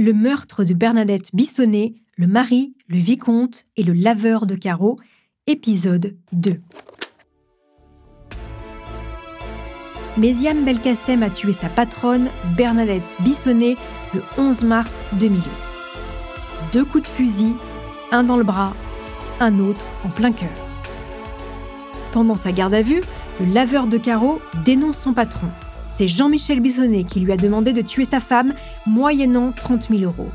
Le meurtre de Bernadette Bissonnet, le mari, le vicomte et le laveur de carreaux, épisode 2. Méziane Belkacem a tué sa patronne, Bernadette Bissonnet, le 11 mars 2008. Deux coups de fusil, un dans le bras, un autre en plein cœur. Pendant sa garde à vue, le laveur de carreaux dénonce son patron. C'est Jean-Michel Bissonnet qui lui a demandé de tuer sa femme, moyennant 30 000 euros.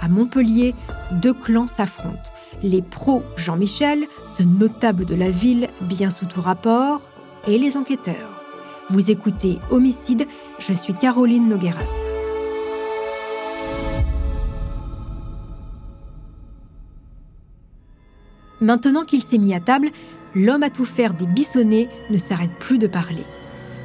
À Montpellier, deux clans s'affrontent. Les pros Jean-Michel, ce notable de la ville bien sous tout rapport, et les enquêteurs. Vous écoutez Homicide, je suis Caroline Nogueras. Maintenant qu'il s'est mis à table, l'homme à tout faire des Bissonnets ne s'arrête plus de parler.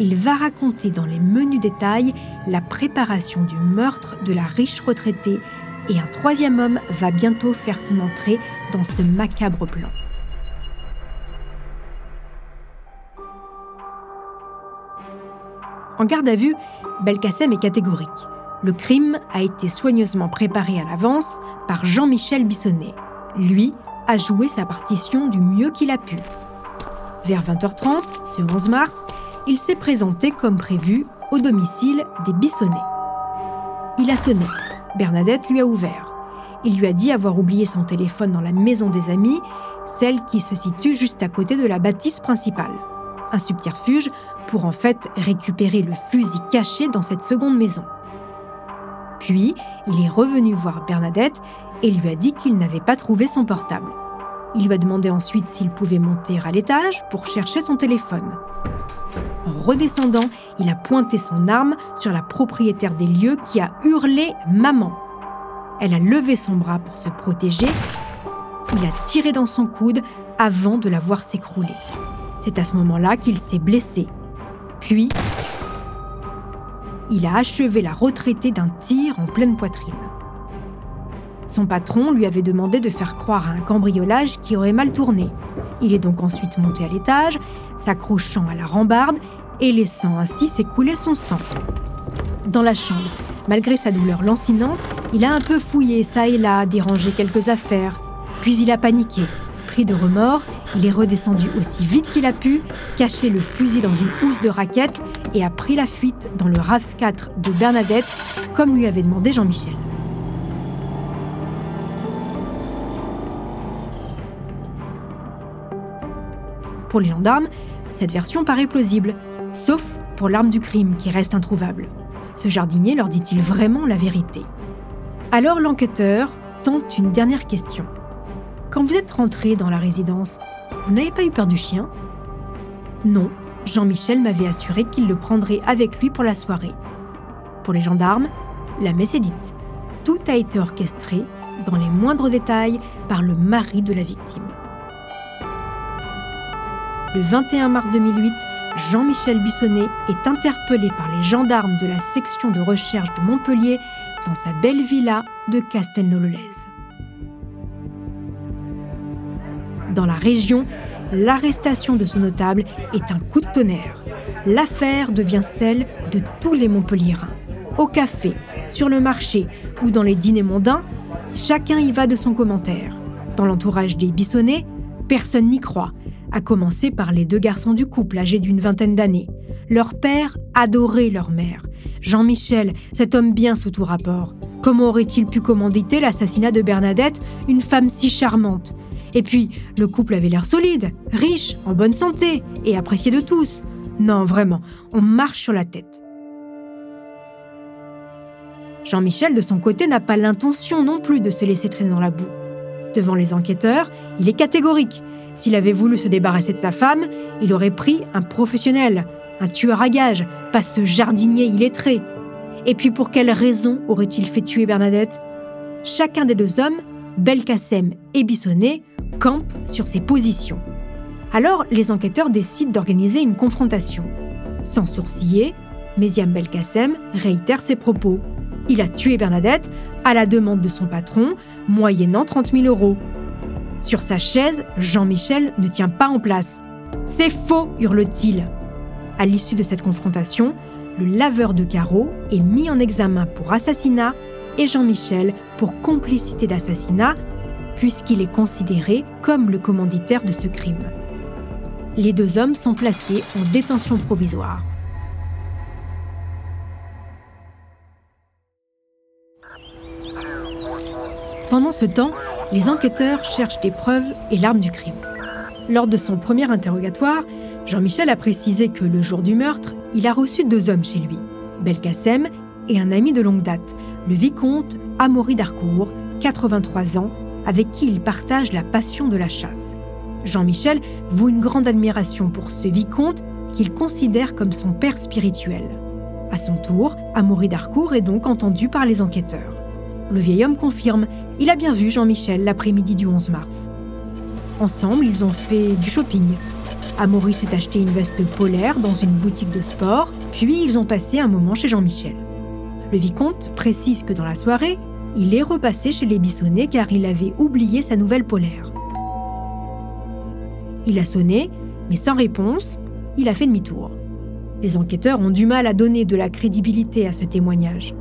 Il va raconter dans les menus détails la préparation du meurtre de la riche retraitée et un troisième homme va bientôt faire son entrée dans ce macabre plan. En garde à vue, Belkacem est catégorique. Le crime a été soigneusement préparé à l'avance par Jean-Michel Bissonnet. Lui a joué sa partition du mieux qu'il a pu. Vers 20h30, ce 11 mars, il s'est présenté comme prévu au domicile des Bissonnets. Il a sonné. Bernadette lui a ouvert. Il lui a dit avoir oublié son téléphone dans la maison des amis, celle qui se situe juste à côté de la bâtisse principale. Un subterfuge pour en fait récupérer le fusil caché dans cette seconde maison. Puis, il est revenu voir Bernadette et lui a dit qu'il n'avait pas trouvé son portable. Il lui a demandé ensuite s'il pouvait monter à l'étage pour chercher son téléphone. En redescendant, il a pointé son arme sur la propriétaire des lieux qui a hurlé ⁇ Maman !⁇ Elle a levé son bras pour se protéger. Il a tiré dans son coude avant de la voir s'écrouler. C'est à ce moment-là qu'il s'est blessé. Puis, il a achevé la retraitée d'un tir en pleine poitrine. Son patron lui avait demandé de faire croire à un cambriolage qui aurait mal tourné. Il est donc ensuite monté à l'étage, s'accrochant à la rambarde et laissant ainsi s'écouler son sang. Dans la chambre, malgré sa douleur lancinante, il a un peu fouillé ça et là, dérangé quelques affaires. Puis il a paniqué. Pris de remords, il est redescendu aussi vite qu'il a pu, caché le fusil dans une housse de raquette et a pris la fuite dans le RAF4 de Bernadette, comme lui avait demandé Jean-Michel. Pour les gendarmes, cette version paraît plausible, sauf pour l'arme du crime qui reste introuvable. Ce jardinier leur dit-il vraiment la vérité Alors l'enquêteur tente une dernière question. Quand vous êtes rentré dans la résidence, vous n'avez pas eu peur du chien? Non, Jean-Michel m'avait assuré qu'il le prendrait avec lui pour la soirée. Pour les gendarmes, la messe est dite. Tout a été orchestré, dans les moindres détails, par le mari de la victime. Le 21 mars 2008, Jean-Michel Bissonnet est interpellé par les gendarmes de la section de recherche de Montpellier dans sa belle villa de Castelnau-le-Lez. Dans la région, l'arrestation de ce notable est un coup de tonnerre. L'affaire devient celle de tous les Montpelliérains. Au café, sur le marché ou dans les dîners mondains, chacun y va de son commentaire. Dans l'entourage des Bissonnets, personne n'y croit à commencer par les deux garçons du couple âgés d'une vingtaine d'années. Leur père adorait leur mère. Jean-Michel, cet homme bien sous tout rapport. Comment aurait-il pu commanditer l'assassinat de Bernadette, une femme si charmante? Et puis, le couple avait l'air solide, riche, en bonne santé et apprécié de tous. Non, vraiment, on marche sur la tête. Jean-Michel, de son côté, n'a pas l'intention non plus de se laisser traîner dans la boue. Devant les enquêteurs, il est catégorique. S'il avait voulu se débarrasser de sa femme, il aurait pris un professionnel, un tueur à gages, pas ce jardinier illettré. Et puis pour quelle raison aurait-il fait tuer Bernadette? Chacun des deux hommes, Belkacem et Bissonnet, campe sur ses positions. Alors les enquêteurs décident d'organiser une confrontation. Sans sourciller, Méziam Belkacem réitère ses propos. Il a tué Bernadette à la demande de son patron, moyennant 30 000 euros. Sur sa chaise, Jean-Michel ne tient pas en place. C'est faux, hurle-t-il. À l'issue de cette confrontation, le laveur de carreaux est mis en examen pour assassinat et Jean-Michel pour complicité d'assassinat, puisqu'il est considéré comme le commanditaire de ce crime. Les deux hommes sont placés en détention provisoire. Pendant ce temps, les enquêteurs cherchent des preuves et l'arme du crime. Lors de son premier interrogatoire, Jean-Michel a précisé que le jour du meurtre, il a reçu deux hommes chez lui, Belkacem et un ami de longue date, le vicomte Amaury d'Harcourt, 83 ans, avec qui il partage la passion de la chasse. Jean-Michel voue une grande admiration pour ce vicomte qu'il considère comme son père spirituel. À son tour, Amaury d'Harcourt est donc entendu par les enquêteurs. Le vieil homme confirme, il a bien vu Jean-Michel l'après-midi du 11 mars. Ensemble, ils ont fait du shopping. Amaury s'est acheté une veste polaire dans une boutique de sport, puis ils ont passé un moment chez Jean-Michel. Le vicomte précise que dans la soirée, il est repassé chez les Bissonnets car il avait oublié sa nouvelle polaire. Il a sonné, mais sans réponse, il a fait demi-tour. Les enquêteurs ont du mal à donner de la crédibilité à ce témoignage.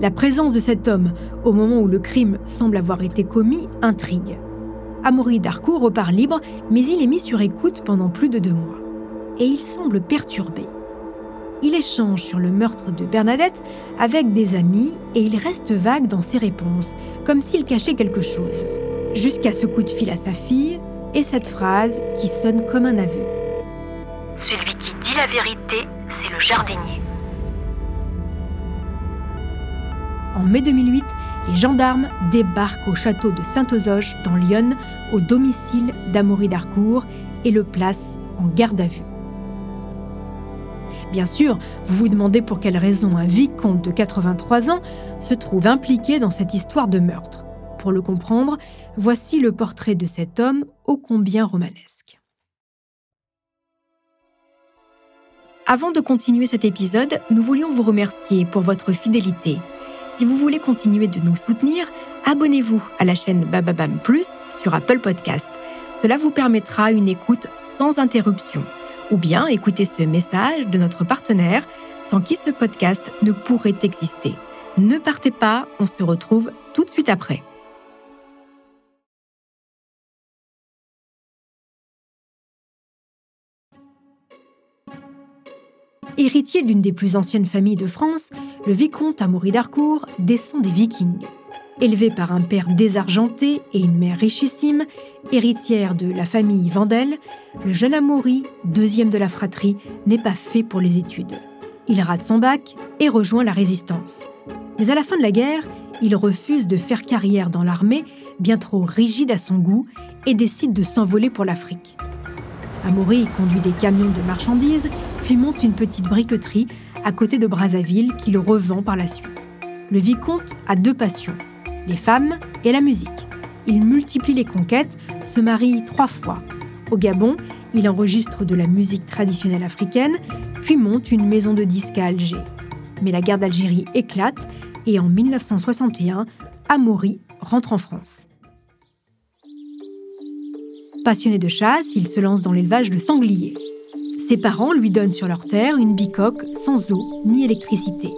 La présence de cet homme au moment où le crime semble avoir été commis intrigue. Amaury Darcourt repart libre, mais il est mis sur écoute pendant plus de deux mois. Et il semble perturbé il échange sur le meurtre de Bernadette avec des amis et il reste vague dans ses réponses, comme s'il cachait quelque chose, jusqu'à ce coup de fil à sa fille et cette phrase qui sonne comme un aveu. Celui qui dit la vérité, c'est le jardinier. En mai 2008, les gendarmes débarquent au château de Saint-Osoche, dans Lyon, au domicile d'Amaury d'Harcourt et le placent en garde à vue. Bien sûr, vous vous demandez pour quelle raison un vicomte de 83 ans se trouve impliqué dans cette histoire de meurtre. Pour le comprendre, voici le portrait de cet homme ô combien romanesque. Avant de continuer cet épisode, nous voulions vous remercier pour votre fidélité. Si vous voulez continuer de nous soutenir, abonnez-vous à la chaîne Bababam Plus sur Apple Podcast. Cela vous permettra une écoute sans interruption ou bien écouter ce message de notre partenaire sans qui ce podcast ne pourrait exister. Ne partez pas, on se retrouve tout de suite après. Héritier d'une des plus anciennes familles de France, le vicomte Amaury d'Harcourt descend des Vikings. Élevé par un père désargenté et une mère richissime, héritière de la famille Vandel, le jeune Amaury, deuxième de la fratrie, n'est pas fait pour les études. Il rate son bac et rejoint la résistance. Mais à la fin de la guerre, il refuse de faire carrière dans l'armée, bien trop rigide à son goût, et décide de s'envoler pour l'Afrique. Amaury conduit des camions de marchandises, puis monte une petite briqueterie à côté de Brazzaville qu'il revend par la suite. Le vicomte a deux passions, les femmes et la musique. Il multiplie les conquêtes, se marie trois fois. Au Gabon, il enregistre de la musique traditionnelle africaine, puis monte une maison de disques à Alger. Mais la guerre d'Algérie éclate et en 1961, Amaury rentre en France. Passionné de chasse, il se lance dans l'élevage de sangliers. Ses parents lui donnent sur leur terre une bicoque sans eau ni électricité.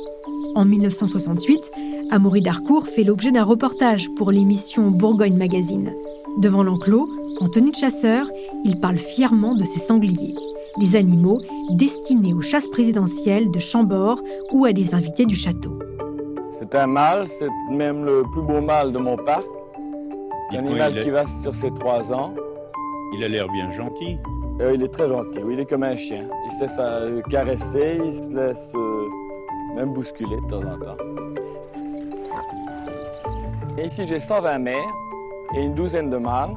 En 1968, Amaury d'Harcourt fait l'objet d'un reportage pour l'émission Bourgogne Magazine. Devant l'enclos, en tenue de chasseur, il parle fièrement de ses sangliers, des animaux destinés aux chasses présidentielles de Chambord ou à des invités du château. C'est un mâle, c'est même le plus beau mâle de mon parc. Un animal qui va sur ses trois ans. Il a l'air bien gentil. Euh, il est très gentil, il est comme un chien. Il se laisse caresser, il se laisse euh, même bousculer de temps en temps. Ici, j'ai 120 mères et une douzaine de mâles.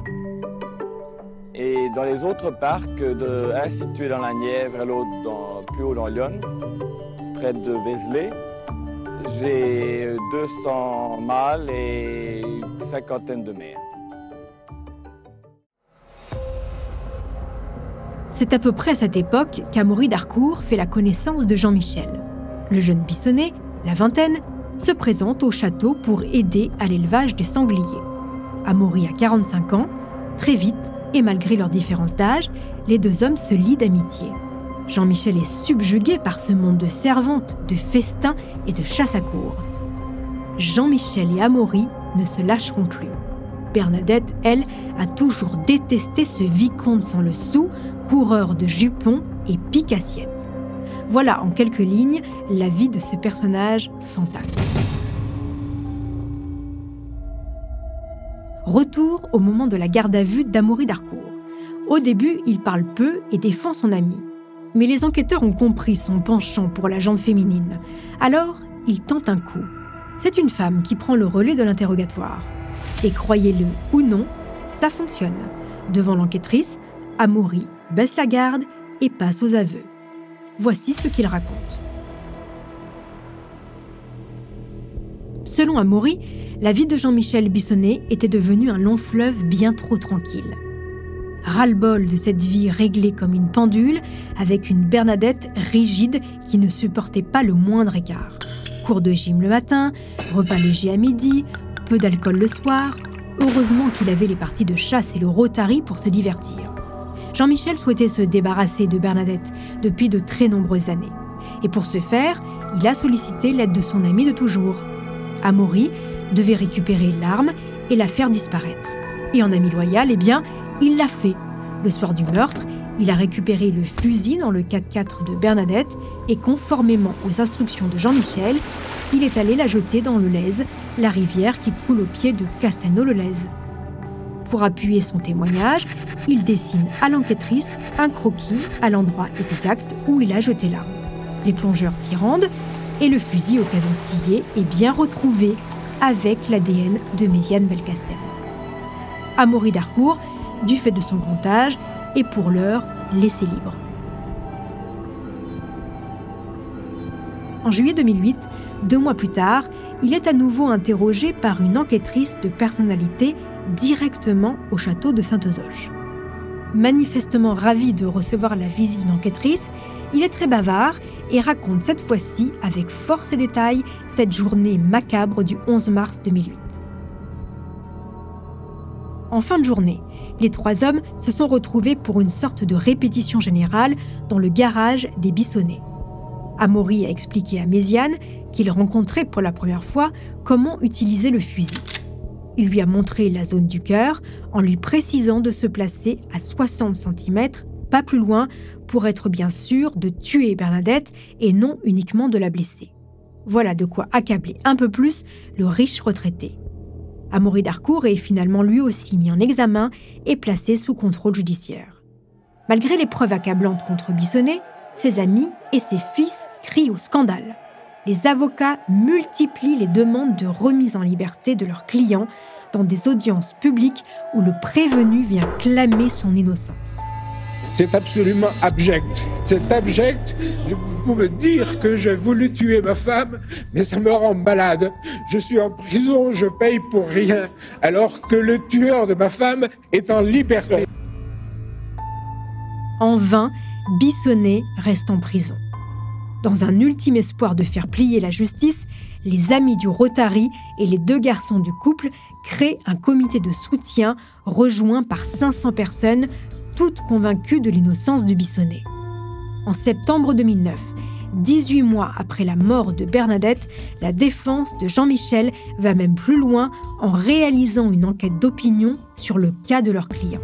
Et dans les autres parcs, un situé dans la Nièvre et l'autre plus haut dans Lyon, près de Vézelay, j'ai 200 mâles et une cinquantaine de mères. C'est à peu près à cette époque qu'Amaury d'Harcourt fait la connaissance de Jean-Michel. Le jeune Bissonnet, la vingtaine, se présente au château pour aider à l'élevage des sangliers. Amaury a 45 ans, très vite, et malgré leurs différences d'âge, les deux hommes se lient d'amitié. Jean-Michel est subjugué par ce monde de servantes, de festins et de chasse à cour. Jean-Michel et Amaury ne se lâcheront plus. Bernadette, elle, a toujours détesté ce vicomte sans le sou, coureur de jupons et pique-assiette. Voilà en quelques lignes la vie de ce personnage fantastique. Retour au moment de la garde à vue d'Amaury d'Harcourt. Au début, il parle peu et défend son ami. Mais les enquêteurs ont compris son penchant pour la jante féminine. Alors, il tente un coup. C'est une femme qui prend le relais de l'interrogatoire. Et croyez-le ou non, ça fonctionne. Devant l'enquêtrice, Amaury baisse la garde et passe aux aveux. Voici ce qu'il raconte. Selon Amaury, la vie de Jean-Michel Bissonnet était devenue un long fleuve bien trop tranquille. Ras-le-bol de cette vie réglée comme une pendule, avec une Bernadette rigide qui ne supportait pas le moindre écart. Cours de gym le matin, repas léger à midi, peu d'alcool le soir. Heureusement qu'il avait les parties de chasse et le Rotary pour se divertir. Jean-Michel souhaitait se débarrasser de Bernadette depuis de très nombreuses années. Et pour ce faire, il a sollicité l'aide de son ami de toujours. Amaury devait récupérer l'arme et la faire disparaître. Et en ami loyal, eh bien, il l'a fait. Le soir du meurtre, il a récupéré le fusil dans le 4x4 de Bernadette et conformément aux instructions de Jean-Michel, il est allé la jeter dans le Lez, la rivière qui coule au pied de Castelnau-le-Lez. Pour appuyer son témoignage, il dessine à l'enquêtrice un croquis à l'endroit exact où il a jeté l'arme. Les plongeurs s'y rendent et le fusil au canon scié est bien retrouvé avec l'ADN de Méziane Belkacem. Amaury d'Harcourt, du fait de son comptage, est pour l'heure laissé libre. En juillet 2008, deux mois plus tard, il est à nouveau interrogé par une enquêtrice de personnalité directement au château de Saint-Eusoche. Manifestement ravi de recevoir la visite d'une enquêtrice, il est très bavard et raconte cette fois-ci avec force et détail cette journée macabre du 11 mars 2008. En fin de journée, les trois hommes se sont retrouvés pour une sorte de répétition générale dans le garage des Bissonnets. Amaury a expliqué à Méziane qu'il rencontrait pour la première fois comment utiliser le fusil. Il lui a montré la zone du cœur en lui précisant de se placer à 60 cm, pas plus loin, pour être bien sûr de tuer Bernadette et non uniquement de la blesser. Voilà de quoi accabler un peu plus le riche retraité. Amaury d'Harcourt est finalement lui aussi mis en examen et placé sous contrôle judiciaire. Malgré les preuves accablantes contre Bissonnet, ses amis et ses fils crient au scandale. Les avocats multiplient les demandes de remise en liberté de leurs clients dans des audiences publiques où le prévenu vient clamer son innocence. C'est absolument abject. C'est abject vous me dire que j'ai voulu tuer ma femme, mais ça me rend malade. Je suis en prison, je paye pour rien, alors que le tueur de ma femme est en liberté. En vain, Bissonnet reste en prison. Dans un ultime espoir de faire plier la justice, les amis du Rotary et les deux garçons du couple créent un comité de soutien rejoint par 500 personnes, toutes convaincues de l'innocence du Bissonnet. En septembre 2009, 18 mois après la mort de Bernadette, la défense de Jean-Michel va même plus loin en réalisant une enquête d'opinion sur le cas de leur client.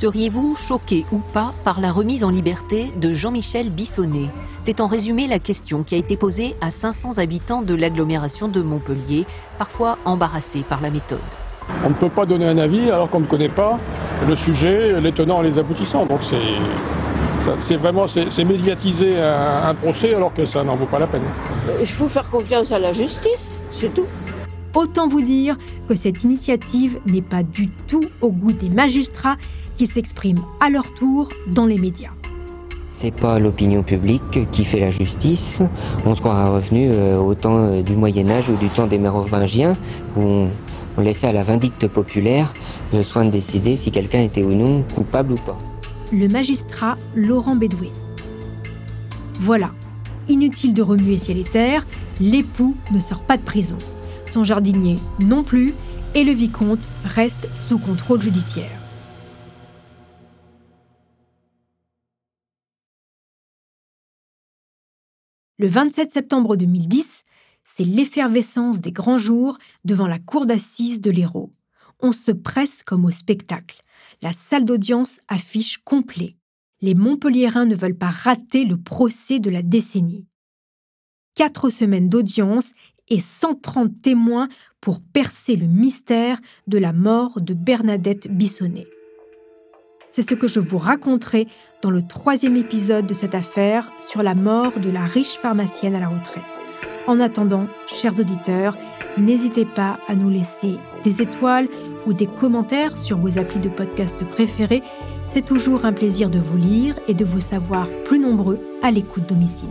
Seriez-vous choqué ou pas par la remise en liberté de Jean-Michel Bissonnet? C'est en résumé la question qui a été posée à 500 habitants de l'agglomération de Montpellier, parfois embarrassés par la méthode. On ne peut pas donner un avis alors qu'on ne connaît pas le sujet, les tenants et les aboutissants. Donc c'est c'est vraiment c'est médiatiser un, procès alors que ça n'en vaut pas la peine. Il faut faire confiance à la justice, c'est tout. Autant vous dire que cette initiative n'est pas du tout au goût des magistrats qui s'expriment à leur tour dans les médias. C'est pas l'opinion publique qui fait la justice. On se croira revenu euh, au temps euh, du Moyen Âge ou du temps des mérovingiens où on, on laissait à la vindicte populaire le soin de décider si quelqu'un était ou non coupable ou pas le magistrat Laurent Bédoué. Voilà, inutile de remuer ciel et terre, l'époux ne sort pas de prison. Son jardinier non plus, et le vicomte reste sous contrôle judiciaire. Le 27 septembre 2010, c'est l'effervescence des grands jours devant la cour d'assises de l'Hérault. On se presse comme au spectacle. La salle d'audience affiche complet. Les Montpelliérains ne veulent pas rater le procès de la décennie. Quatre semaines d'audience et 130 témoins pour percer le mystère de la mort de Bernadette Bissonnet. C'est ce que je vous raconterai dans le troisième épisode de cette affaire sur la mort de la riche pharmacienne à la retraite. En attendant, chers auditeurs, n'hésitez pas à nous laisser des étoiles ou des commentaires sur vos applis de podcast préférés. C'est toujours un plaisir de vous lire et de vous savoir plus nombreux à l'écoute d'homicide.